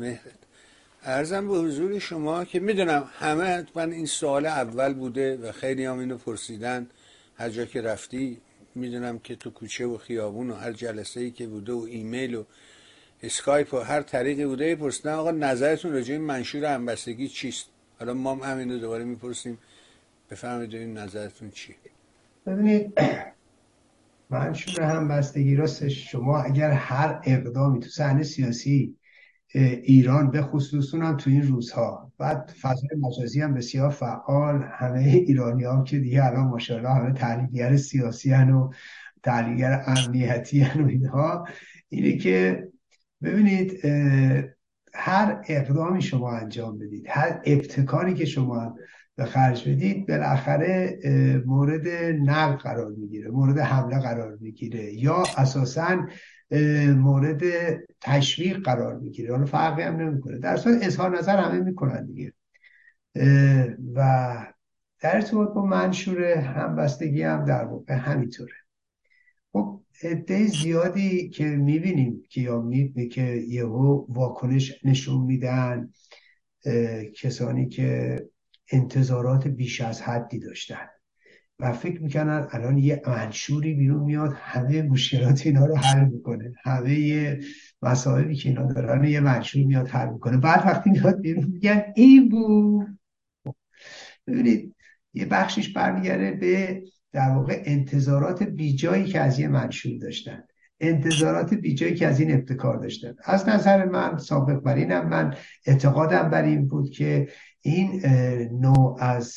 مهرت. عرضم به حضور شما که می‌دونم همه حتما این سوال اول بوده و خیلی هم اینو پرسیدن. هر جا که رفتی می‌دونم که تو کوچه و خیابون و هر جلسه ای که بوده و ایمیل و اسکایپ و هر طریقی بوده پرسیدن آقا نظرتون راجع این منشور همبستگی چیست؟ حالا ما هم همین رو دوباره می‌پرسیم. بفهمید این نظرتون چیه. ببینید منشور همبستگی راستش شما اگر هر اقدامی تو صحنه سیاسی ایران به خصوص هم تو این روزها. بعد فضای مجازی هم بسیار فعال. همه ایرانی ها که دیگه الان ماشاءالله همه تحلیلگر سیاسی هن و تحلیلگر امنیتی هن و اینها. اینه که ببینید هر اقدامی شما انجام بدید هر ابتکاری که شما به خرج بدید بالاخره مورد نقد قرار می‌گیره مورد حمله قرار می‌گیره. یا اساسا مورد تشویق قرار می‌گیره. حالا فرقی هم نمی‌کنه. در صورت اظهار نظر همه می‌کنن دیگه. و در ارتباط با منشور همبستگی هم در واقع همینطوره. خب عده زیادی که می‌بینیم که یا می که یهو واکنش نشون میدن کسانی که انتظارات بیش از حدی داشتن. و فکر می‌کنن الان یه منشوری بیرون میاد همه مشکلات اینا رو حل می‌کنه. همه مسائلی که اینا دارن یه منشور میاد حل می‌کنه. بعد وقتی میاد بیرون میگن این بود ببینید یه بخشیش برمیگرده به در واقع انتظارات بیجایی که از یه منشور داشتن. انتظارات بیجایی که از این ابتکار داشتن. از نظر من سابق بر اینم من اعتقادم بر این بود که این نوع از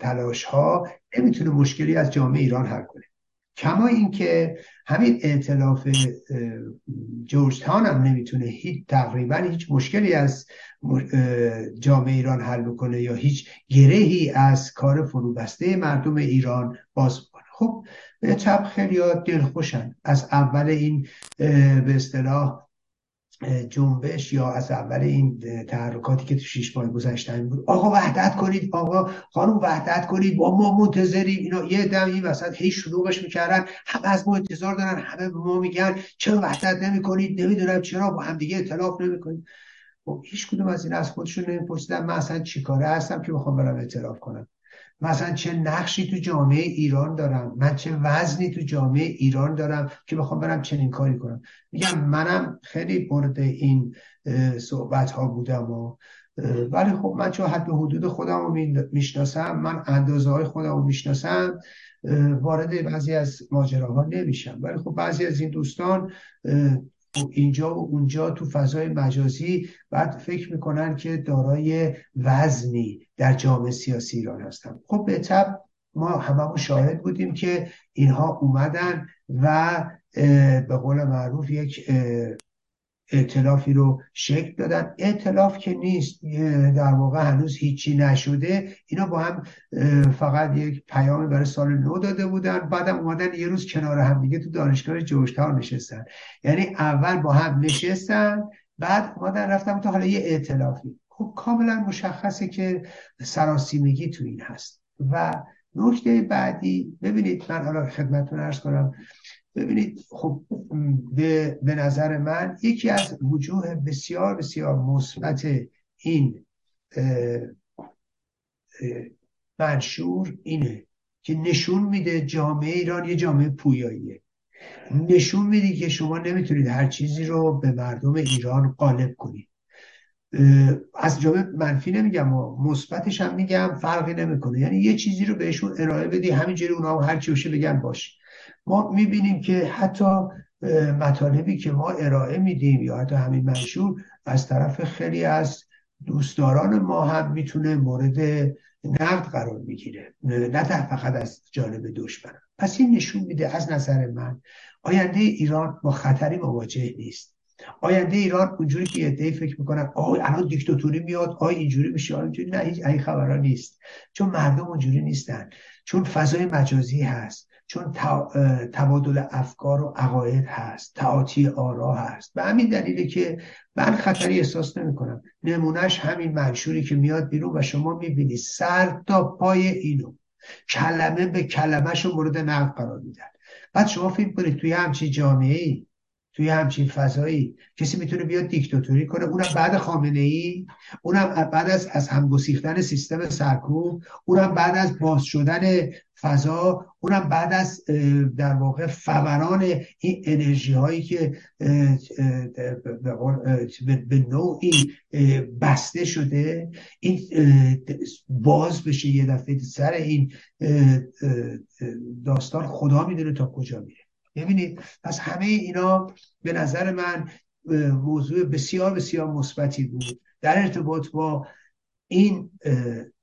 تلاش ها نمی‌تونه مشکلی از جامعه ایران حل کنه. کما اینکه همین ائتلاف جورج تاون هم نمی‌تونه هیچ تقریبا هیچ مشکلی از جامعه ایران حل بکنه یا هیچ گرهی از کار فروبسته مردم ایران باز بکنه. خب به طب خیلی دلخوشن. از اول این به اصطلاح جنبش یا از اول این تحرکاتی که تو شیش ماه گذشته بود. آقا وحدت کنید آقا خانم وحدت کنید. با ما منتظریم اینا یه دم این وسط هی شلوغش می‌کردن. همه از ما انتظار دارن همه به ما میگن چرا وحدت نمی‌کنید؟ نمی‌دونم چرا با هم دیگه اطلاف نمی‌کنید خب هیچ کدوم از این از خودشون نمیپرسیدن من اصلا چیکاره هستم که بخوام برم اعتراف کنم. مثلا چه نقشی تو جامعه ایران دارم؟ من چه وزنی تو جامعه ایران دارم که بخوام برم چنین کاری کنم؟ میگم منم خیلی مورد این صحبت ها بودم و ولی خب من چون حد حدود خودم رو می‌شناسم من اندازه های خودم رو می‌شناسم وارد بعضی از ماجراها نمیشم. ولی خب بعضی از این دوستان اینجا و اونجا تو فضای مجازی بعد فکر می‌کنن که دارای وزنی در جامعه سیاسی ایران هستن. خب به طب ما هممون شاهد بودیم که اینها اومدن و به قول معروف یک اعتلافی رو شکل دادن. اعتلاف که نیست در واقع هنوز هیچی نشده. اینا با هم فقط یک پیامی برای سال نو داده بودن. بعدم اومدن یه روز کنار هم دیگه تو دانشگاه جوشتار نشستن. یعنی اول با هم نشستن بعد اومدن رفتن تا حالا یه اعتلافی. خب کاملا مشخصه که سراسیمگی تو این هست. و نکته بعدی ببینید من حالا خدمتتون ارز کنم. ببینید خب به, به نظر من یکی از وجوه بسیار بسیار مثبت این منشور اینه که نشون میده جامعه ایران یه جامعه پویاییه. نشون میده که شما نمی‌تونید هر چیزی رو به مردم ایران قالب کنید. از جامعه منفی نمیگم و مثبتش هم میگم فرقی نمی‌کنه. یعنی یه چیزی رو بهشون ارائه بدی همینجوری اونا هر چی بشه بگن باش ما می‌بینیم که حتی مطالبی که ما ارائه میدیم یا حتی همین منشور از طرف خیلی از دوستداران ما هم می‌تونه مورد نقد قرار می‌گیره نه فقط از جانب دشمن. پس این نشون میده از نظر من آینده ایران با خطری مواجه نیست. آینده ایران اونجوری که یه فکر می‌کنن آه الان دیکتاتوری میاد آه اینجوری میشه اینجوری نه هیچ این خبرها نیست. چون مردم اونجوری نیستن. چون فضای مجازی هست. چون تبادل افکار و عقاید هست تعاطی آرا هست. به همین دلیله که من خطری احساس نمی کنم نمونهش همین منشوری که میاد بیرون و شما می‌بینید سر تا پای اینو کلمه به کلمهش رو مورد نقد قرار میدن. بعد شما فکر کنید توی همچی جامعه ای توی همچین فضایی کسی می‌تونه بیاد دیکتاتوری کنه. اونم بعد خامنه ای اونم بعد از از همگسیختن سیستم سرکوب اونم بعد از باز شدن فضا اونم بعد از در واقع فوران این انرژی هایی که به نوعی بسته شده این باز بشه یه دفعه سر این داستان خدا می‌دونه تا کجا میره. ببینید پس همه اینا به نظر من موضوع بسیار بسیار مثبتی بود در ارتباط با این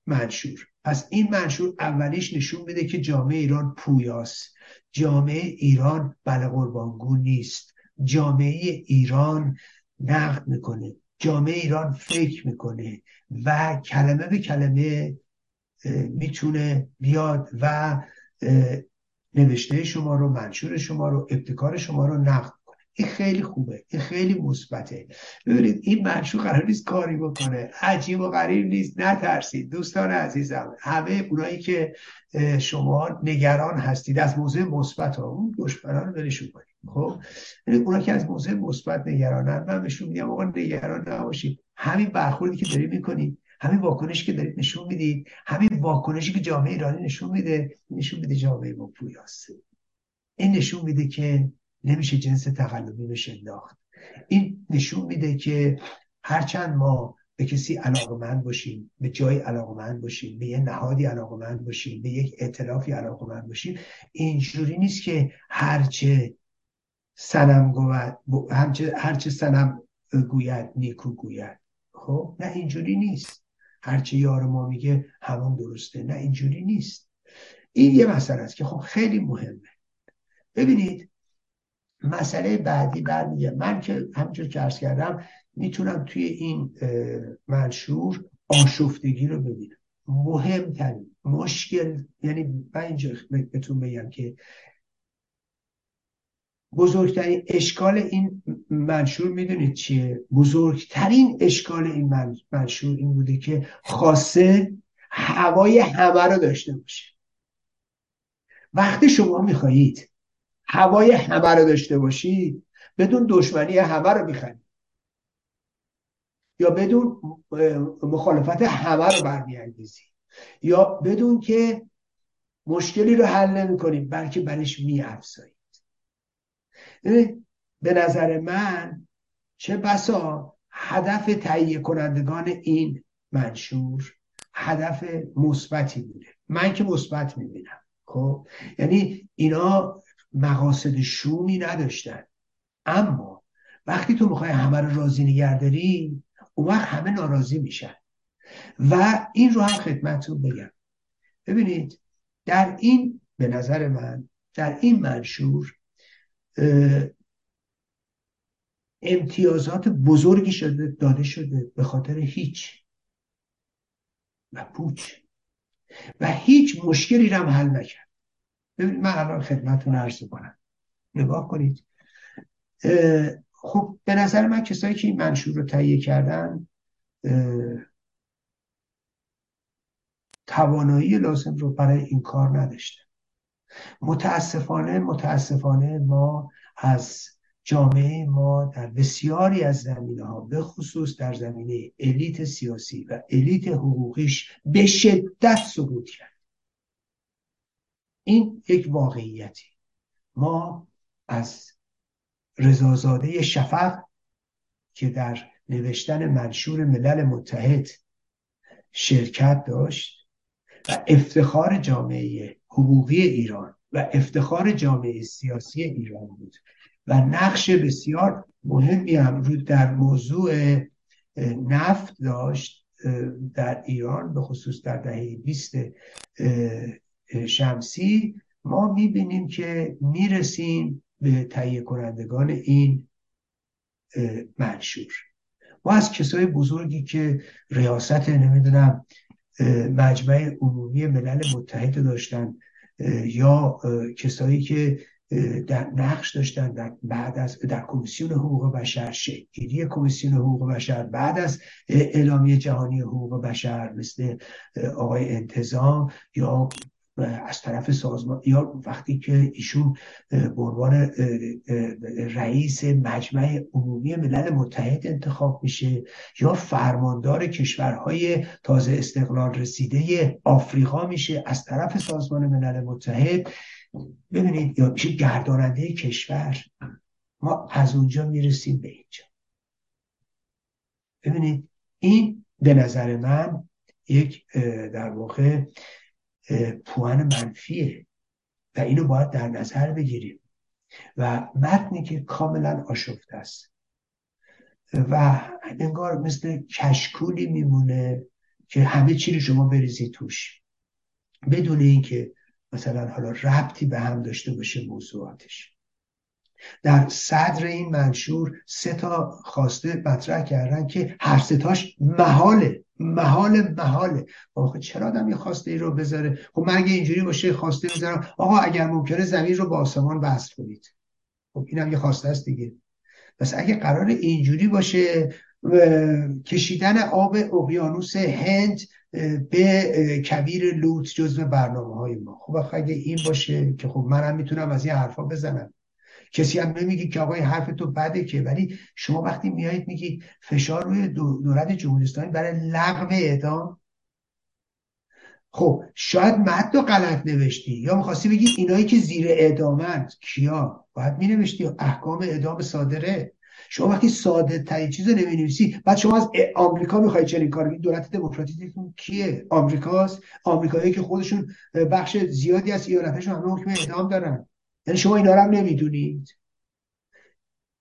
منشور. پس این منشور اولیش نشون میده که جامعه ایران پویاست. جامعه ایران بله قربانگو نیست. جامعه ایران نقد می‌کنه. جامعه ایران فکر می‌کنه و کلمه به کلمه می‌تونه بیاد و نوشته شما رو منشور شما رو ابتکار شما رو نقد کنه. این خیلی خوبه این خیلی مثبته. ببینید این منشور قرار نیست کاری بکنه. عجیب و غریب نیست نترسید. دوستان عزیزم همه اونایی که شما نگران هستید از موضوع مثبت ها اون دشمنان رو ولشون کنید. خب؟ اونا که از موضوع مثبت نگرانن من بهشون میگم آقا نگران نباشید. همین برخوردی که دارید می‌کنید. همین واکنشی که دارید نشون می‌دید همین واکنشی که جامعه ایرانی نشون میده نشون میده جامعه ما پویاست. این نشون میده که نمیشه جنس تقلبی بشه انداخت این نشون میده که هرچند ما به کسی علاقمند باشیم به جای علاقمند باشیم به یه نهادی علاقمند باشیم به یک اعتلافی علاقمند باشیم اینجوری نیست که هرچه سنم گوید هرچه سنم گوید نیکو گوید. خب؟ نه اینجوری نیست. هرچی یار ما میگه همون درسته. نه اینجوری نیست. این یه مسئله است که خب خیلی مهمه. ببینید مسئله بعدی برمیگه. من که همینجور که ارز کردم می‌تونم توی این منشور آشفتگی رو ببینم. مهمترین مشکل یعنی من اینجا بهتون بگم که بزرگترین اشکال این منشور می‌دونید چیه؟ بزرگترین اشکال این منشور این بوده که خاصه هوای همه رو داشته باشه. وقتی شما می‌خواهید هوای همه رو داشته باشید بدون دشمنی همه رو می‌خواهید. یا بدون مخالفت همه رو برمیانگیزید. یا بدون که مشکلی رو حل نمی کنید بلکه برش میافزایید. به نظر من چه بسا هدف تهیه کنندگان این منشور هدف مثبتی بوده. من که مثبت می‌بینم. خب یعنی اینا مقاصد شومی نداشتن. اما وقتی تو می‌خوای همه رو راضی نگرداری اون وقت همه ناراضی میشن. و این رو هم خدمتتون بگم. ببینید در این به نظر من در این منشور امتیازات بزرگی شده داده شده به خاطر هیچ و پوچ. و هیچ مشکلی رو هم حل نکرد. ببینید من الان خدمتتون عرض کنم نگاه کنید. خب به نظر من کسایی که این منشور رو تهیه کردن توانایی لازم رو برای این کار نداشتن. متاسفانه متاسفانه ما از جامعه ما در بسیاری از زمینه ها به خصوص در زمینه الیت سیاسی و الیت حقوقیش به شدت سقوط کرد. این یک واقعیتی. ما از رضازاده شفق که در نوشتن منشور ملل متحد شرکت داشت و افتخار جامعه حقوقی ایران و افتخار جامعه سیاسی ایران بود و نقش بسیار مهمی هم رو در موضوع نفت داشت در ایران به خصوص در دهه 20 شمسی. ما می‌بینیم که می‌رسیم به تهیه کنندگان این منشور. ما از کسای بزرگی که ریاست نمی‌دونم مجمع عمومی ملل متحد داشتن یا کسایی که در نقش داشتن در بعد از در کمیسیون حقوق بشر شکلی کمیسیون حقوق بشر بعد از اعلامیه جهانی حقوق بشر مثل آقای انتظام یا از طرف سازمان یا وقتی که ایشون به رئیس مجمع عمومی ملل متحد انتخاب میشه یا فرماندار کشورهای تازه استقلال رسیده آفریقا میشه از طرف سازمان ملل متحد ببینید یا میشه گرداننده کشور. ما از اونجا می‌رسیم به اینجا. ببینید این به نظر من یک در واقع پوان منفیه و اینو باید در نظر بگیریم. و متنی که کاملا آشفته است. و انگار مثل کشکولی میمونه که همه چی رو شما بریزی توش. بدون اینکه مثلا حالا ربطی به هم داشته باشه موضوعاتش. در صدر این منشور سه تا خواسته مطرح کردن که هر ستاش محاله. محال محاله. آخه چرا آدم یه خواسته ای رو بذاره؟ خب من اگه اینجوری باشه خواسته می‌ذارم. آقا اگر ممکنه زمین رو با آسمان وصل کنید. خب اینم یه خواسته است دیگه. پس اگه قرار اینجوری باشه کشیدن آب اقیانوس هند به کبیر لوت جزو برنامه های ما. خب اگه این باشه که خب منم می‌تونم از این حرفا بزنم. کسی هم نمیگه که آقای حرف تو بده که. ولی شما وقتی میایید میگی فشار روی دولت جمهوری اسلامی برای لغو اعدام. خب شاید مد و غلط نوشتی یا می‌خواستی بگی اینایی که زیر اعدامند کیا؟ باید مینوشتی. احکام اعدام صادره. شما وقتی ساده ترین چیز رو نمی نویسی بعد شما از آمریکا می‌خواید چنین کار دولت دموکراتیکتون کیه؟ آمریکاست. آمریکایی که خودشون بخش زیادی از ایالتشون همه حکم اعدام دارن. یعنی شما اینا هم نمی‌دونید.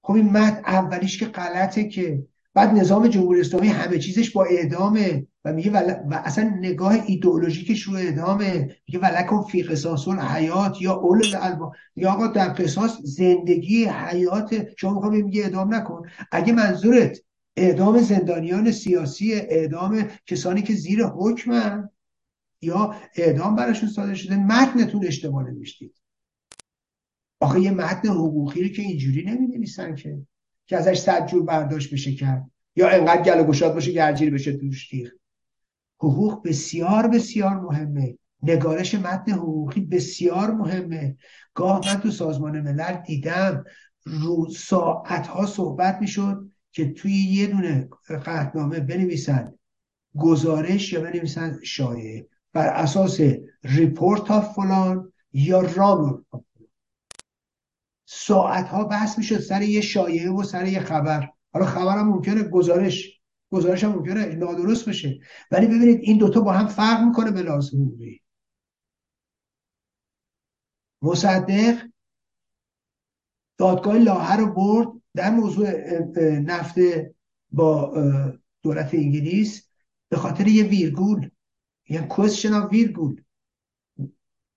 خب این مد اولیش که غلطه که بعد نظام جمهوری اسلامی همه چیزش با اعدامه و میگه و اصلا نگاه ایدئولوژیکش رو اعدامه. میگه ولکم فی قصاص حیات یا اول الالباب یا آقا در قصاص زندگی حیات شما می‌خوام میگه اعدام نکن. اگه منظورت اعدام زندانیان سیاسی اعدام کسانی که زیر حکمن یا اعدام براشون صادر شده متنتون اشتباه نمیشتید آخه یه متن حقوقی رو که اینجوری نمی نویسن که که ازش صد جور برداشت بشه کرد. یا انقدر گل گشاد باشه گرجیر بشه توش تیغ. حقوق بسیار بسیار مهمه. نگارش متن حقوقی بسیار مهمه. گاه من تو سازمان ملل دیدم رو ساعت ها صحبت می‌شد که توی یه دونه قطنامه بنویسن گزارش یا بنویسن شایعه. بر اساس ریپورت ها فلان یا رام ساعت ها بحث می‌شد سر یه شایعه و سر یه خبر. حالا خبرم ممکنه گزارش گزارش هم ممکنه نادرست بشه. ولی ببینید این دوتا با هم فرق می‌کنه به لحاظ حقوقی. مصدق دادگاه لاهه رو برد در موضوع نفت با دولت انگلیس به خاطر یه ویرگول. یه question of ویرگول.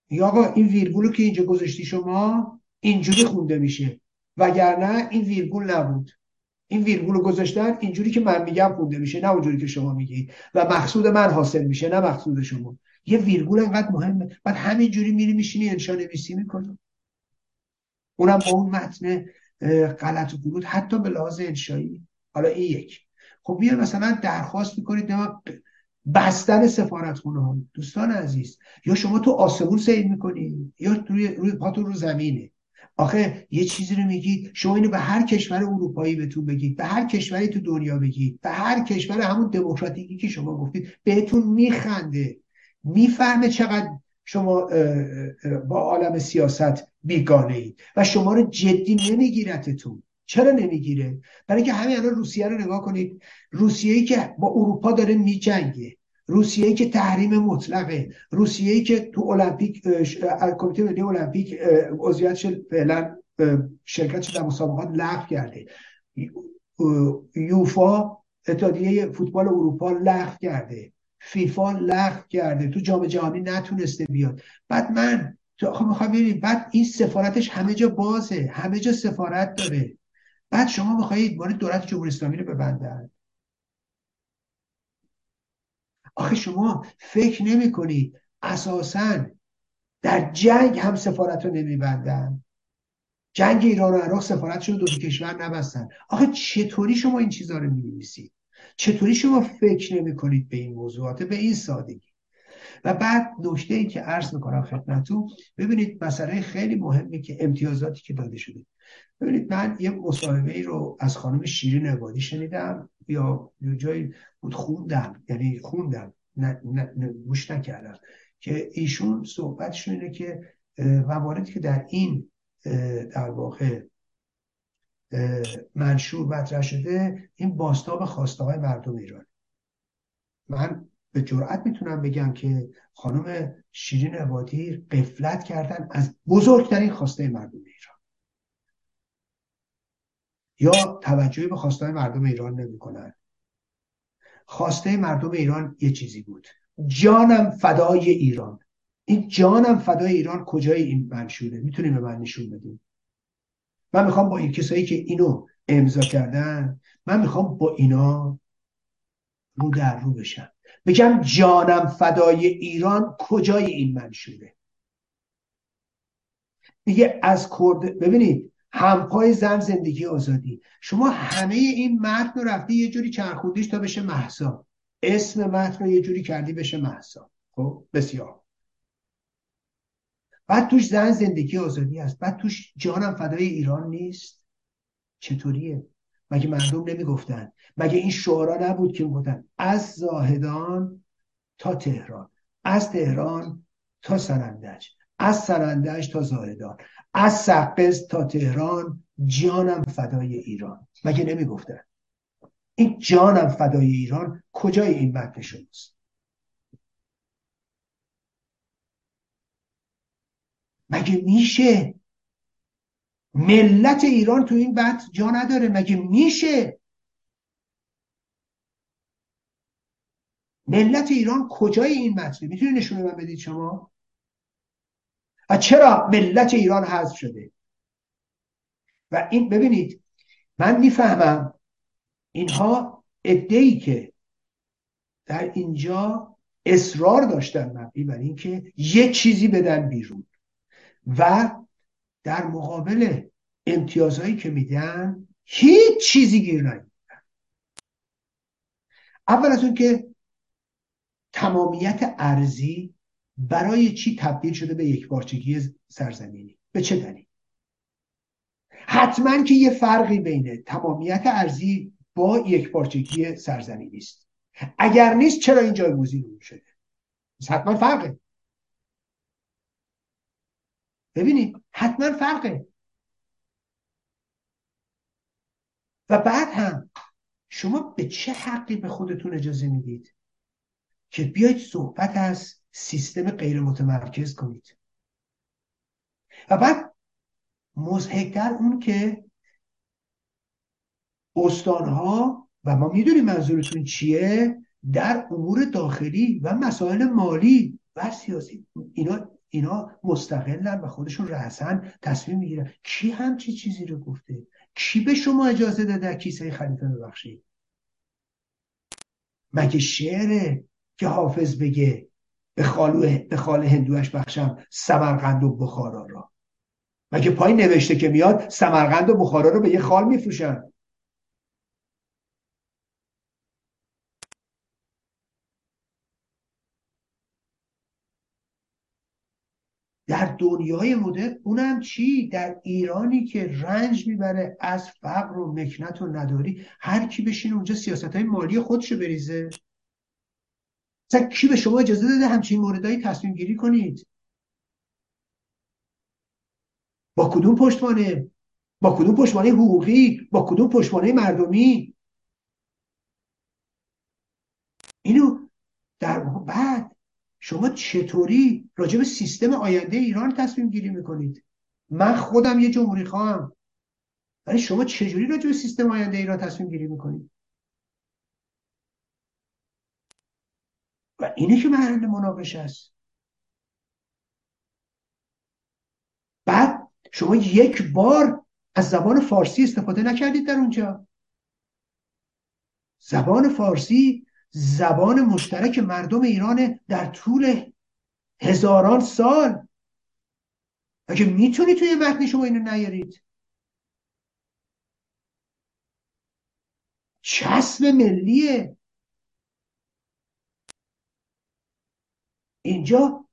یا آقا این ویرگول رو که اینجا گذاشتی شما اینجوری خونده میشه. وگرنه این ویرگول نبود. این ویرگول رو گذاشتن اینجوری که من میگم خونده میشه نه اونجوری که شما میگید و مقصود من حاصل میشه نه مقصود شما. یه ویرگول انقدر مهمه. بعد همینجوری میری میشینی انشا نویسی می‌کنی. اونم با اون متن غلط و بود حتی به لحاظ انشایی. حالا این یک. خب بیا مثلا درخواست می‌کنید بستن سفارت خونه ها دوستان عزیز یا شما تو آسمون سیر می‌کنید یا روی روی پاتون رو زمینه. آخه یه چیزی رو میگید شما اینو به هر کشور اروپایی بهتون بگید به هر کشوری تو دنیا بگید به هر کشور همون دموکراتیکی که شما گفتید بهتون میخنده. می‌فهمه چقدر شما با عالم سیاست بیگانه اید و شما رو جدی نمیگیرتتون. چرا نمی‌گیره؟ برای اینکه همین الان روسیه رو نگاه کنید. روسیه ای که با اروپا داره میجنگه. روسیه که تحریم مطلقه. روسیه که تو المپیک کمیته ملی المپیک عضویتش فعلا شرکتش در مسابقات لغو کرده. یوفا اتحادیه فوتبال اروپا لغو کرده. فیفا لغو کرده. تو جام جهانی نتونسته بیاد. بعد من خب می‌خوام ببینید بعد این سفارتش همه جا بازه. همه جا سفارت داره. بعد شما می‌خواهید مورد دولت جمهوری اسلامی رو ببندن. آخه شما فکر نمی کنید اساسا در جنگ هم سفارت رو نمیبندن جنگ ایران و عراق سفارتشون دو کشور نبستن. آخه چطوری شما این چیزها رو می چطوری شما فکر نمی کنید به این موضوعات به این سادگی؟ و بعد نکته ای که عرض می‌کنم خدمتتون ببینید مسئله خیلی مهمی که امتیازاتی که داده شده. ببینید من یه مصاحبه ای رو از خانم شیرین عبادی شنیدم. یا جایی بود خوندم یعنی خوندم نه, گوش نکردم. که ایشون صحبتشون اینه که مواردی که در این در واقع منشور مطرح شده این باستاب خواسته های مردم ایران من به جرأت می‌تونم بگم که خانم شیرین عبادی قفلت کردن از بزرگترین خواسته مردم یا توجهی به خواسته مردم ایران نمی‌کنن. خواسته مردم ایران یه چیزی بود. جانم فدای ایران. این جانم فدای ایران کجای این منشوره؟ می‌تونیم به من نشون بدیم. من می‌خوام با این کسایی که اینو امضا کردن من می‌خوام با اینا رو در رو بشم. بگم جانم فدای ایران کجای این منشوره؟ دیگه از کرد ببینید همپای زن زندگی آزادی. شما همه این متن رو رفتی یه جوری چرخوندیش تا بشه محسا اسم متن رو یه جوری کردی بشه محسا خب؟ بسیار. بعد توش زن زندگی آزادی هست. بعد توش جانم فدای ایران نیست. چطوریه؟ مگه مردم نمی‌گفتن؟ مگه این شعرا نبود که می‌گفتن از زاهدان تا تهران از تهران تا سنندج از سنندج تا زاهدان از سقز تا تهران جانم فدای ایران. مگه نمی‌گفتن؟ این جانم فدای ایران کجای این متن شماست؟ مگه میشه ملت ایران تو این بحث جا نداره؟ مگه میشه ملت ایران کجای این متنه می‌تونی نشونه من بدید شما؟ و چرا ملت ایران حذف شده؟ و این ببینید من می‌فهمم اینها ادهی که در اینجا اصرار داشتن مبنی بر اینکه یه چیزی بدن بیرون و در مقابل امتیازهایی که میدن هیچ چیزی گیر نمیدن. اول از اون که تمامیت ارزی برای چی تبدیل شده به یک بارچگی سرزمینی؟ به چه دلیل؟ حتما که یه فرقی بینه تمامیت ارزی با یک بارچگی سرزمینی است. اگر نیست چرا این جایگزین شده حتما فرقه. ببینید حتما فرقه. و بعد هم شما به چه حقی به خودتون اجازه می‌دید که بیاید صحبت از سیستم غیر متمرکز کنید. و بعد مزهکتر اون که استانها و ما می‌دونیم منظورتون چیه در امور داخلی و مسائل مالی و سیاسی اینا اینا مستقلن و خودشون رأسن تصمیم می‌گیرن. کی همچی چیزی رو گفته؟ کی به شما اجازه داده کیسه خلیفه ببخشید؟ مگه شعره که حافظ بگه به خالو به خال هندوش بخشم سمرقند و بخارا را. مگه پای نوشته که میاد سمرقند و بخارا رو به یه خال میفروشن؟ در دنیای مدرن اونم چی؟ در ایرانی که رنج می‌بره از فقر و مکنت و نداری هر کی بشین اونجا سیاست های مالی خودشو بریزه. مثلا کی به شما اجازه داده همچین موردهایی تصمیم گیری کنید؟ با کدوم پشتوانه؟ با کدوم پشتوانه حقوقی؟ با کدوم پشتوانه مردمی؟ اینو در بعد شما چطوری راجع به سیستم آینده ایران تصمیم گیری می‌کنید؟ من خودم یه جمهوری خواهم. ولی شما چجوری راجع به سیستم آینده ایران تصمیم گیری می‌کنید؟ و اینه که محل مناقشه است. بعد شما یک بار از زبان فارسی استفاده نکردید در اونجا. زبان فارسی زبان مشترک مردم ایران در طول هزاران سال. اگه می‌تونی توی متن شما اینو نیارید. چسب ملیه. اینجا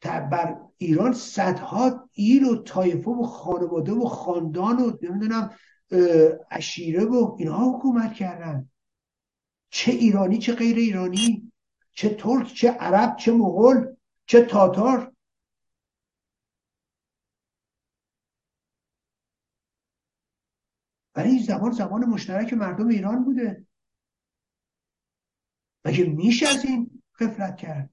بر ایران صدها ایل و طایفه و خانواده و خاندان و نمی‌دونم اشیره و اینها حکومت کردن. چه ایرانی چه غیر ایرانی چه ترک چه عرب چه مغول چه تاتار. ولی این زبان زبان مشترک مردم ایران بوده. مگه میشه از این غفلت کرد.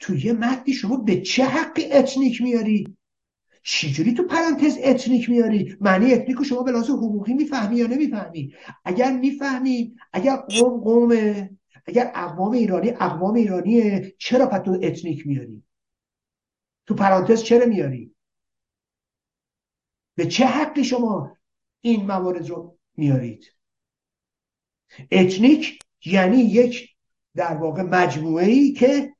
تو یه متنی شما به چه حقی ethnic میاری؟ چجوری تو پرانتز ethnic میاری؟ معنی ethnic رو شما به لحاظ حقوقی می‌فهمی یا نمی‌فهمی؟ اگر می‌فهمی اگر قوم قومه اگر اقوام ایرانی اقوام ایرانیه چرا پس تو ethnic میاری؟ تو پرانتز چرا میاری؟ به چه حقی شما این موارد رو میارید؟ اتنیک یعنی یک در واقع مجموعه ای که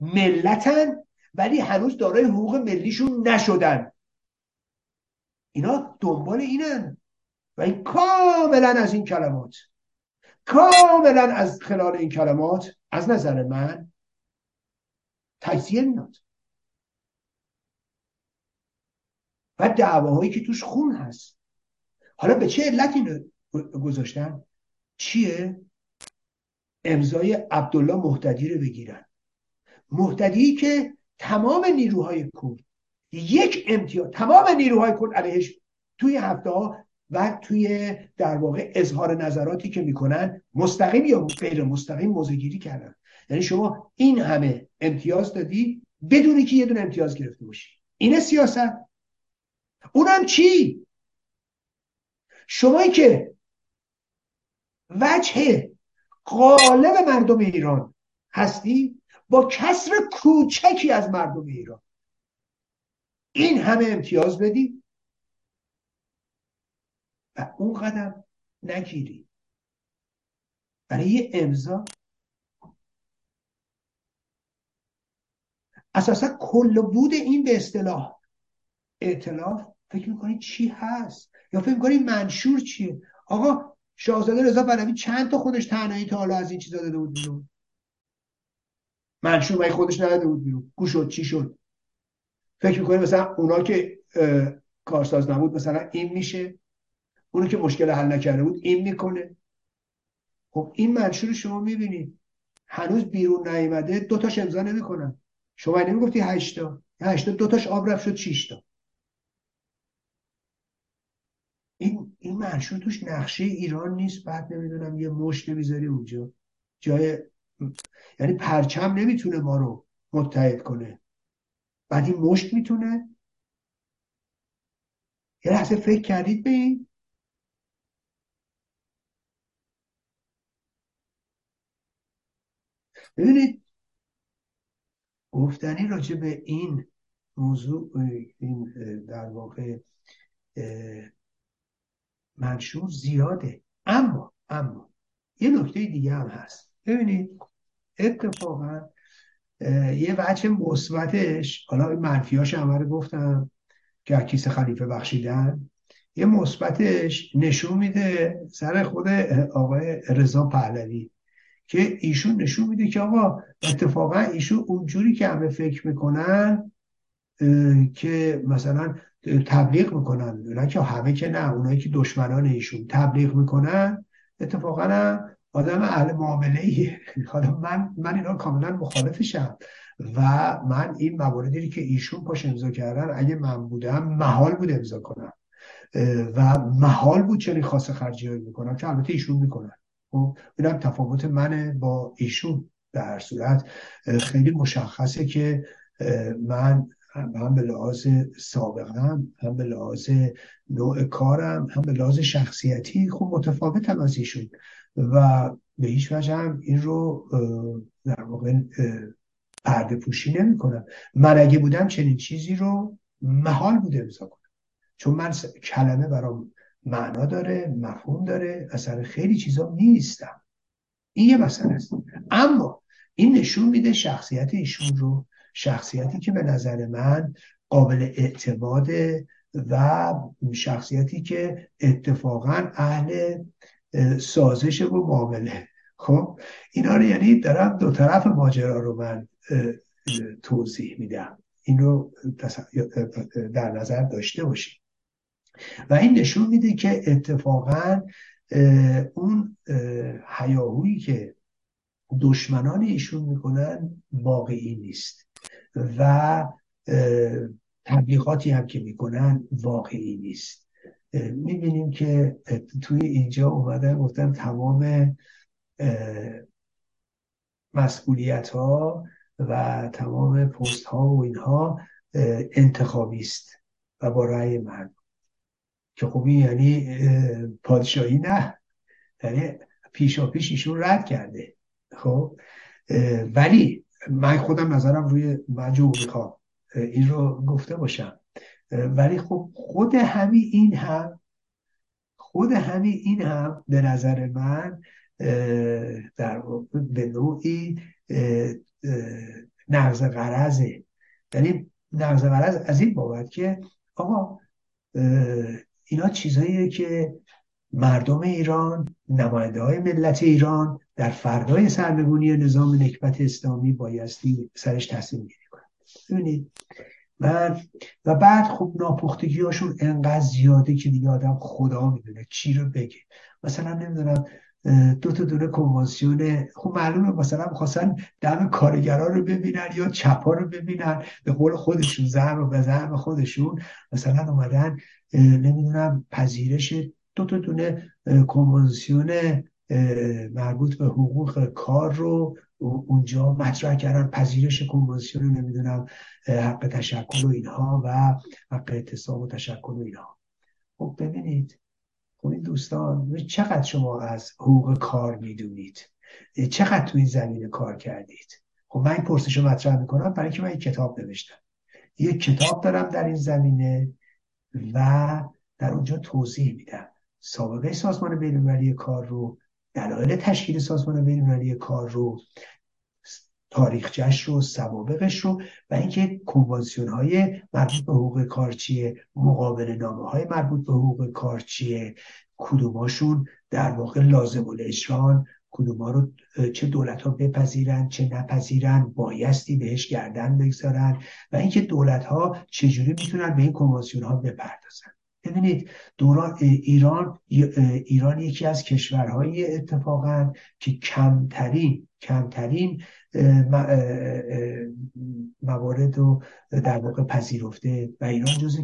ملتن ولی هنوز دارای حقوق ملیشون نشدن. اینا دنبال اینن. و این کاملا از این کلمات کاملا از خلال این کلمات از نظر من تجزیه میاد. و دعواهایی که توش خون هست. حالا به چه علتی گذاشتن چیه؟ امضای عبدالله محتدی رو بگیرن. محتدی که تمام نیروهای کرد یک امتیاز تمام نیروهای کرد علیهش توی هفته ها و توی در واقع اظهار نظراتی که می‌کنن مستقیم یا غیر مستقیم موزگیری کردن. یعنی شما این همه امتیاز دادی بدونی که یه دونه امتیاز گرفته باشی. اینه سیاست. اونم چی؟ شمایی که وجه غالب مردم ایران هستی با کسر کوچکی از مردم ایران. این همه امتیاز بدی و اون قدم نگیری. برای یه امضا. اساسا کل بود این به اصطلاح اعتلاف فکر می‌کنید چی هست؟ یا فکر می‌کنید منشور چیه؟ آقا شاهزاده رضا پهلوی چند تا خودش تنهایی تا حالا از این چیزا داده بود بیرون؟ منشور خودش نداده بود بیرون. گوش شد؟ چی شد؟ فکر می‌کنید مثلا اونا که کارساز نبود مثلا این میشه؟ اونو که مشکل حل نکرده بود این می‌کنه؟ خب این منشور شما می‌بینید هنوز بیرون نیومده دو تاش امضا نمی‌کنن. شما نمی‌گفتی هشتا هشتا دو تاش آب رفت شد 6 تا. این منشور توش نقشه ایران نیست بعد نمی‌دونم یه مشت نمی‌ذاری اونجا. جای یعنی پرچم نمی‌تونه ما رو متحد کنه. بعد این مشت می‌تونه. یه لحظه فکر کردید به این؟ ببینید. گفتنی راجع به این موضوع این در واقع منشور زیاده. اما اما یه نکته دیگه هم هست. ببینید اتفاقا یه وجه مثبتش حالا منفیاش رو گفتم که کیسه خلیفه بخشیدن یه مثبتش نشون میده سر خود آقای رضا پهلوی که ایشون نشون میده که آقا اتفاقا ایشون اونجوری که همه فکر می‌کنن که مثلا تبلیغ می‌کنن. نه که همه که نه اونایی که دشمنان ایشون تبلیغ می‌کنن اتفاقا آدم اهل معامله ای حالا من من اینا کاملا مخالفشم. و من این مواردی که ایشون پاش امضا کردن اگه من بودم محال بود امضا کنم. و محال بود چنین خاص خرجی هایی می‌کنم که البته ایشون می‌کنن. خب اینم تفاوت منه با ایشون. در هر صورت خیلی مشخصه که من هم به لحاظ سابقم هم به لحاظ نوع کارم هم به لحاظ شخصیتی خوب متفاوتم از ایشون. و به هیچ وجه هم این رو در واقع پرده پوشی نمی کنم. من اگه بودم چنین چیزی رو محال بوده امضا کنم. چون من کلمه برام معنا داره مفهوم داره اثر خیلی چیزا نیستم. این یه مسئله است. اما این نشون میده شخصیت ایشون رو شخصیتی که به نظر من قابل اعتماده و شخصیتی که اتفاقا اهل سازش و معامله. خب اینا رو یعنی دارم دو طرف ماجرا رو من توضیح میدم. این رو در نظر داشته باشید و این نشون میده که اتفاقا اون حیاهویی که دشمنان ایشون می‌کنن واقعی نیست. و تبلیغاتی هم که می‌کنن واقعی نیست. می‌بینیم که توی اینجا اومدن گفتن تمام مسئولیت ها و تمام پست ها و اینها انتخابی است و با رأی مردم که خب یعنی پادشاهی نه. یعنی پیشا پیش ایشون رد کرده. خب ولی من خودم نظرم روی مجموع می‌خوام این رو گفته باشم. ولی خب خود همین این هم خود همین این هم به نظر من در به نوعی نقض قرضه یعنی نقض قرض از این بابت که آقا اینا چیزاییه که مردم ایران نماینده های ملت ایران در فردای سرنگونی نظام نکبت اسلامی بایستی سرش تصمیم گیری کنن ببینید و بعد خب ناپختگی هاشون انقدر زیاده که دیگه آدم خدا می‌دونه چی رو بگه. مثلا نمی‌دونم دو تا دونه کنوانسیون خب معلومه مثلا می‌خواستن دم کارگرا رو ببینن یا چپا رو ببینن به قول خودشون زن رو به زن خودشون. مثلا اومدن نمی‌دونم پذیرش دو تا دونه کنوانسیون مربوط به حقوق کار رو اونجا مطرح کردن. پذیرش کنوانسیون نمی‌دونم حق تشکل و اینها و حق اعتصاب و تشکل و اینها. خب ببینید خب این دوستان چقدر شما از حقوق کار می‌دونید؟ چقدر تو این زمینه کار کردید؟ خب من این پرسش رو مطرح می‌کنم برای اینکه من یک کتاب نوشتم. یک کتاب دارم در این زمینه و در اونجا توضیح میدم. سابقه سازمان بینالمللی کار رو دلایل تشکیل سازمان بینالمللی کار رو تاریخچش رو سوابقش رو و اینکه کنوانسیون های مربوط به حقوق کار چیه مقابل نامه های مربوط به حقوق کار چیه کدوماشون در واقع لازم الاجران کدوما رو چه دولت ها بپذیرن چه نپذیرن بایستی بهش گردن بگذارن و اینکه دولت ها چجوری می‌تونن به این کنوانسیون ها بپردازن. ببینید دوران ایران ایران یکی از کشورهای اتفاقا که کمترین کمترین موارد رو در واقع پذیرفته و ایران جز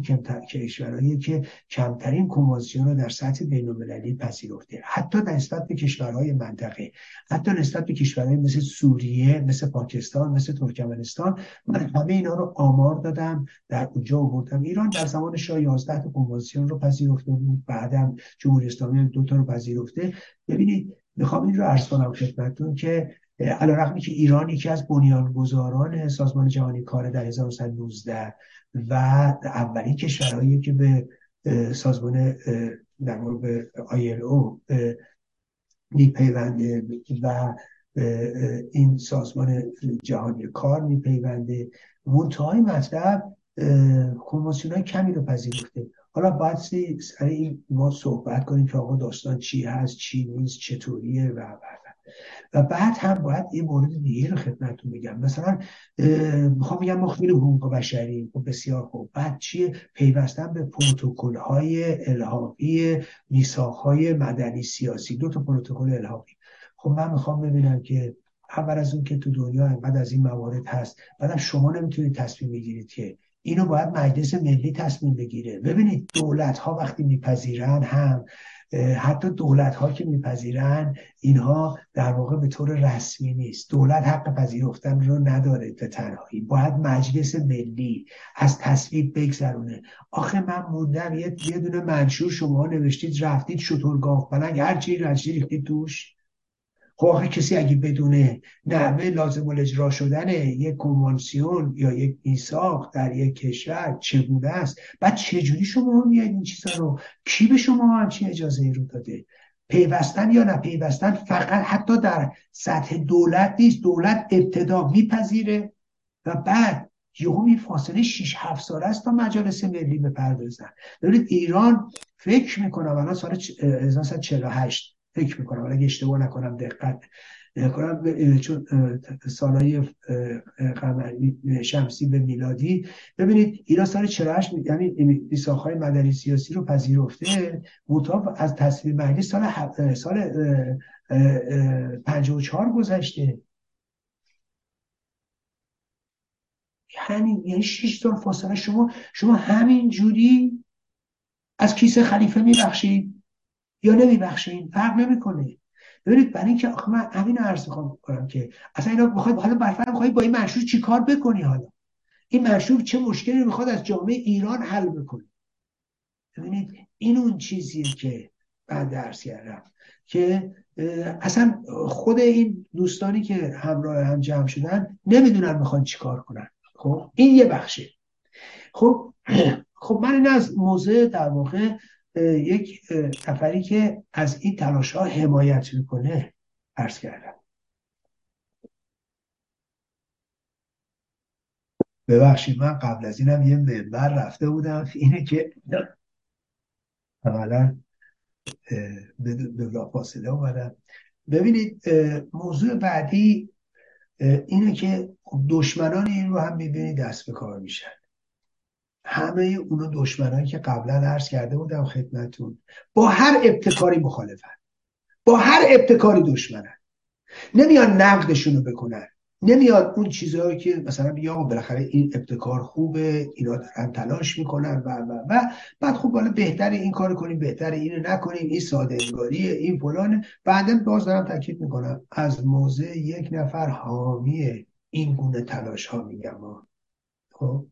کشورهایی که کمترین کنوانسیون رو در سطح بین پذیرفته. حتی نسبت به کشورهای منطقه. حتی نسبت به کشورهای مثل سوریه مثل پاکستان مثل ترکمنستان من همه اینا رو آمار دادم در اونجا آوردم. ایران در زمان شاه 11 تا کنوانسیون رو پذیرفته بود. بعدم جمهوری اسلامی دو تا رو پذیرفته. ببینید می‌خوام این رو عرض کنم خدمتتون که علا رقمی که ایران یکی از بنیانگذاران سازمان جهانی کار در 1919 و اولین کشورهایی که به سازمان در مورد ILO میپیونده و این سازمان جهانی کار میپیونده. منتهای مطلب کنوانسیون های کمی رو پذیرفته. حالا باید سر ما صحبت کنیم که آقا داستان چی هست چی نیست چطوریه و بعد و بعد هم باید یه مورد دیگه رو خدمتتون بگم. مثلا می‌خوام بگم ما خیلی حقوق بشری و بسیار خوب. بعد چیه؟ پیوستن به پروتکل های الحاقی میساق های مدنی سیاسی. دو تا پروتکل الحاقی خب من می‌خوام ببینم که اول از اون که تو دنیا انقدر از این موارد هست بعدم شما نمی‌تونید تصمیم بگیرید که اینو باید مجلس ملی تصمیم بگیره. ببینید دولت ها وقتی میپذیرن هم حتی دولت ها که میپذیرن اینها در واقع به طور رسمی نیست. دولت حق پذیرفتن رو نداره به تنهایی باید مجلس ملی از تصویب بگذرونه. آخه من موندم یه دونه منشور شما نوشتید رفتید شطورگاه پلنگ هر رشتی ریختید توش خب کسی اگه بدونه نحوه لازم الاجرا شدن یک کنوانسیون یا یک میثاق در یک کشور چگونه است؟ بعد چجوری شما میاد این چیزا رو؟ کی به شما همچین اجازه ای رو داده؟ پیوستن یا نپیوستن فقط حتی در سطح دولت نیست دولت ابتدا میپذیره و بعد یهو این فاصله 6 7 سال است تا مجالس ملی بپردازن. ببینید ایران فکر می‌کنم الان سال 1948 فکر می‌کنم. اگه اشتباه نکنم دقت نکنم. چون سالهای شمسی به میلادی. ببینید ایران سال 48 یعنی میساخهای مدنی سیاسی رو پذیرفته. مطاب از تصویر مجلس سال سال 54 گذشته. همین یعنی 6 سال فاصله. شما شما همین جوری از کیسه خلیفه میبخشید. یا نمیبخشید فرق نمی‌کنه. ببینید برای اینکه آخه من همین عرض می‌خوام کنم که اصلا اینا بخواد حالا برفرض می‌خوای با این مشروع چیکار بکنی حالا؟ این مشروع چه مشکلی می‌خواد از جامعه ایران حل بکنه؟ ببینید این اون چیزیه که من درس کردم که اصلا خود این دوستانی که همراه هم جمع شدن نمی‌دونن می‌خوان چیکار کنن. خب این یه بخشه. خب خب من این از موضع در واقع یک نفری که از این تلاش ها حمایت می‌کنه عرض کردم. ببخشید من قبل از اینم یه منبر رفته بودم. اینه که اولا به فاصله اومدم. ببینید موضوع بعدی اینه که دشمنان این رو هم می‌بینید دست به کار میشن. همه اونو دشمنانی که قبلا عرض کرده بودم خدمتون با هر ابتکاری مخالفن. با هر ابتکاری دشمنن. نمیان نقدشون رو بکنن. نمیاد اون چیزهایی که مثلا بیا بالاخره این ابتکار خوبه اینا دارن تلاش می‌کنن و و و. بعد خب بالا بهتر این کار کنیم بهتر اینو نکنیم این ساده انگاریه این فلانه. بعدا باز دارم تاکید می‌کنم از موضع یک نفر حامی این گونه تلاش ها میگم. خب؟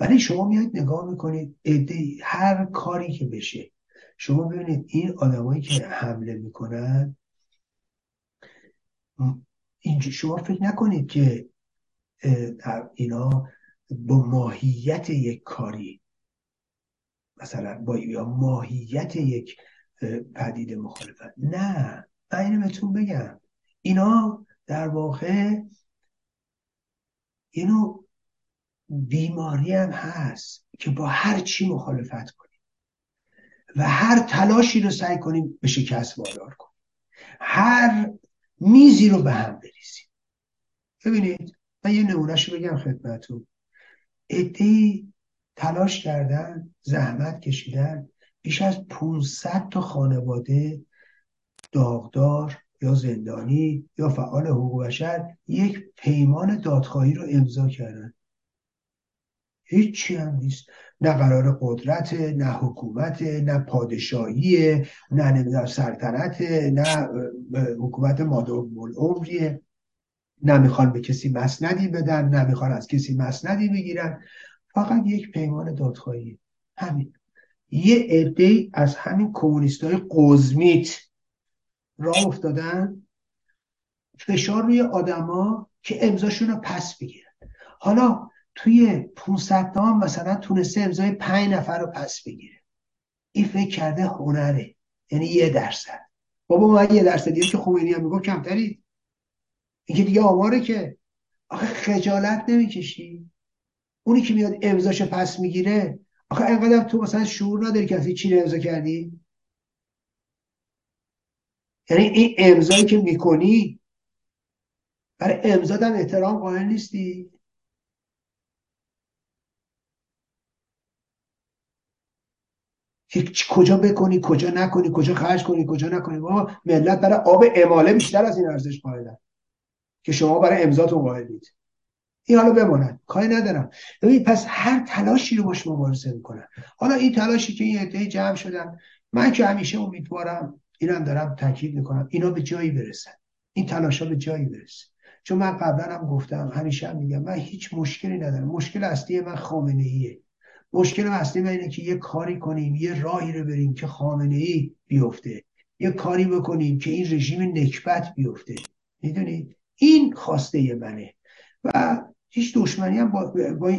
ولی شما میاد نگاه می‌کنید ایده هر کاری که بشه. شما ببینید این آدمایی که حمله می‌کنن اینجا شما فکر نکنید که اینا با ماهیت یک کاری. مثلا با یا ماهیت یک پدیده مخالفت. نه من اینو بهتون بگم. اینا در واقع اینو بیماری هم هست که با هر چی مخالفت کنیم و هر تلاشی رو سعی کنیم به شکست وادار کنیم. هر میزی رو به هم بریزیم. ببینید من یه نمونهش بگم خدمتون ادهی تلاش کردن زحمت کشیدن بیش از 500 تا خانواده داغدار یا زندانی یا فعال حقوق بشر یک پیمان دادخواهی رو امضا کردن. هیچی هم نیست. نه قرار قدرت نه حکومت نه پادشاهی نه نمی‌دونم سلطنت نه حکومت مادام العمریه. نه می‌خوان به کسی مسندی بدن نه می‌خوان از کسی مسندی بگیرن. فقط یک پیمان دادخواهی. همین. یه عده از همین کمونیست های قزمیت راه افتادن. فشار روی آدما که امضاشون رو پس بگیرن. حالا توی 500 تا مثلا تونسته امضای 5 نفر رو پس بگیره. این فکر کرده هنره. یعنی یه درصد. بابا من یه درصد. دیگه که خمینی هم می‌گفت کمتری. این که دیگه آماره که. آخه خجالت نمی‌کشی. اونی که میاد امضاش پس می‌گیره آخه اینقدر تو مثلا شعور نداری که از چی امضا کردی؟ یعنی این امضایی که می‌کنی برای امضا احترام قائل نیستی. که کجا بکنی کجا نکنی کجا خرج کنی کجا نکنی. ما ملت برای آب اماله بیشتر از این ارزش قائلن که شما برای امضاتون قائلید. این حالا بماند کاری ندارم. ببین پس هر تلاشی رو باش مبارزه می‌کنن. حالا این تلاشی که این عده جمع شدن من که همیشه امیدوارم اینم دارم تاکید می‌کنم اینا به جایی برسن. این تلاش ها به جایی برسه. چون من قبلا هم گفتم همیشه هم میگم من هیچ مشکلی ندارم. مشکل اصلی من خامنه ایه مشکل اصلی اینه که یه کاری کنیم یه راهی رو بریم که خامنه ای بیفته. یه کاری بکنیم که این رژیم نکبت بیفته. می‌دونید این خواسته منه. و هیچ دشمنی هم با,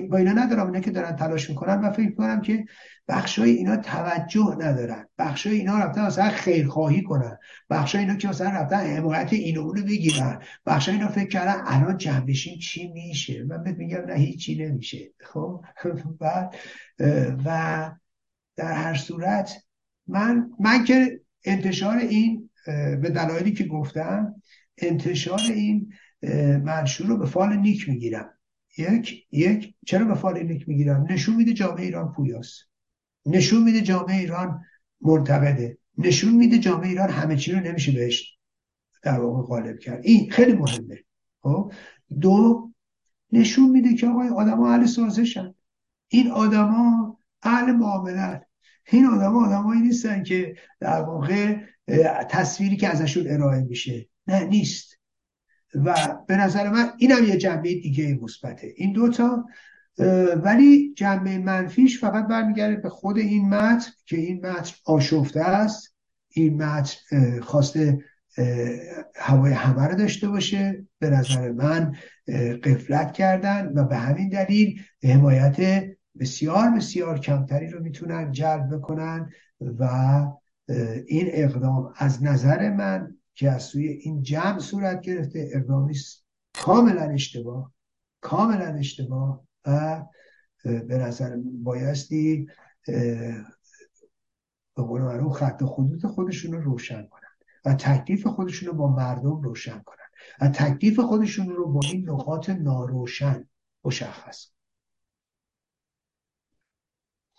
با اینا ندارم. اینا که دارن تلاش می‌کنن و فکر کنم که بخشای اینا توجه ندارن. بخشای اینا رفتن مثلا خیرخواهی کنن. بخشای اینا که مثلا رفتن حمایت اینو اونو بگیرن. بخشای اینا فکر کردن الان جمع چی میشه؟ من بهت میگم نه هیچی نمیشه. خب؟ و و در هر صورت من من که انتشار این به دلایلی که گفتم انتشار این منشور رو به فال نیک می‌گیرم. یک یک چرا به فال نیک می‌گیرم نشون میده جامعه ایران پویاست. نشون میده جامعه ایران منتقده. نشون میده جامعه ایران همه چی رو نمیشه بهش در واقع غالب کرد. این خیلی مهمه. خب؟ دو نشون میده که آقای آدما اهل سازشن. این آدما اهل معاملت این آدما آدمایی نیستن که در واقع تصویری که ازشون ارائه میشه. نه نیست. و به نظر من اینم یه جنبه دیگه مثبته. این دوتا ولی جنبه منفیش فقط برمیگرده به خود این متن که این متن آشفته است. این متن خواسته هوای همه رو داشته باشه. به نظر من قفلت کردن و به همین دلیل حمایت بسیار بسیار کمتری رو می‌تونن جلب بکنن و این اقدام از نظر من که از سوی این جمع صورت گرفته اقدامی کاملا اشتباه کاملا اشتباه و به نظر بایستی به قول خط خطوط خودشون رو روشن کنن و تکلیف خودشون رو با مردم روشن کنن و تکلیف خودشون رو با این نقاط ناروشن مشخص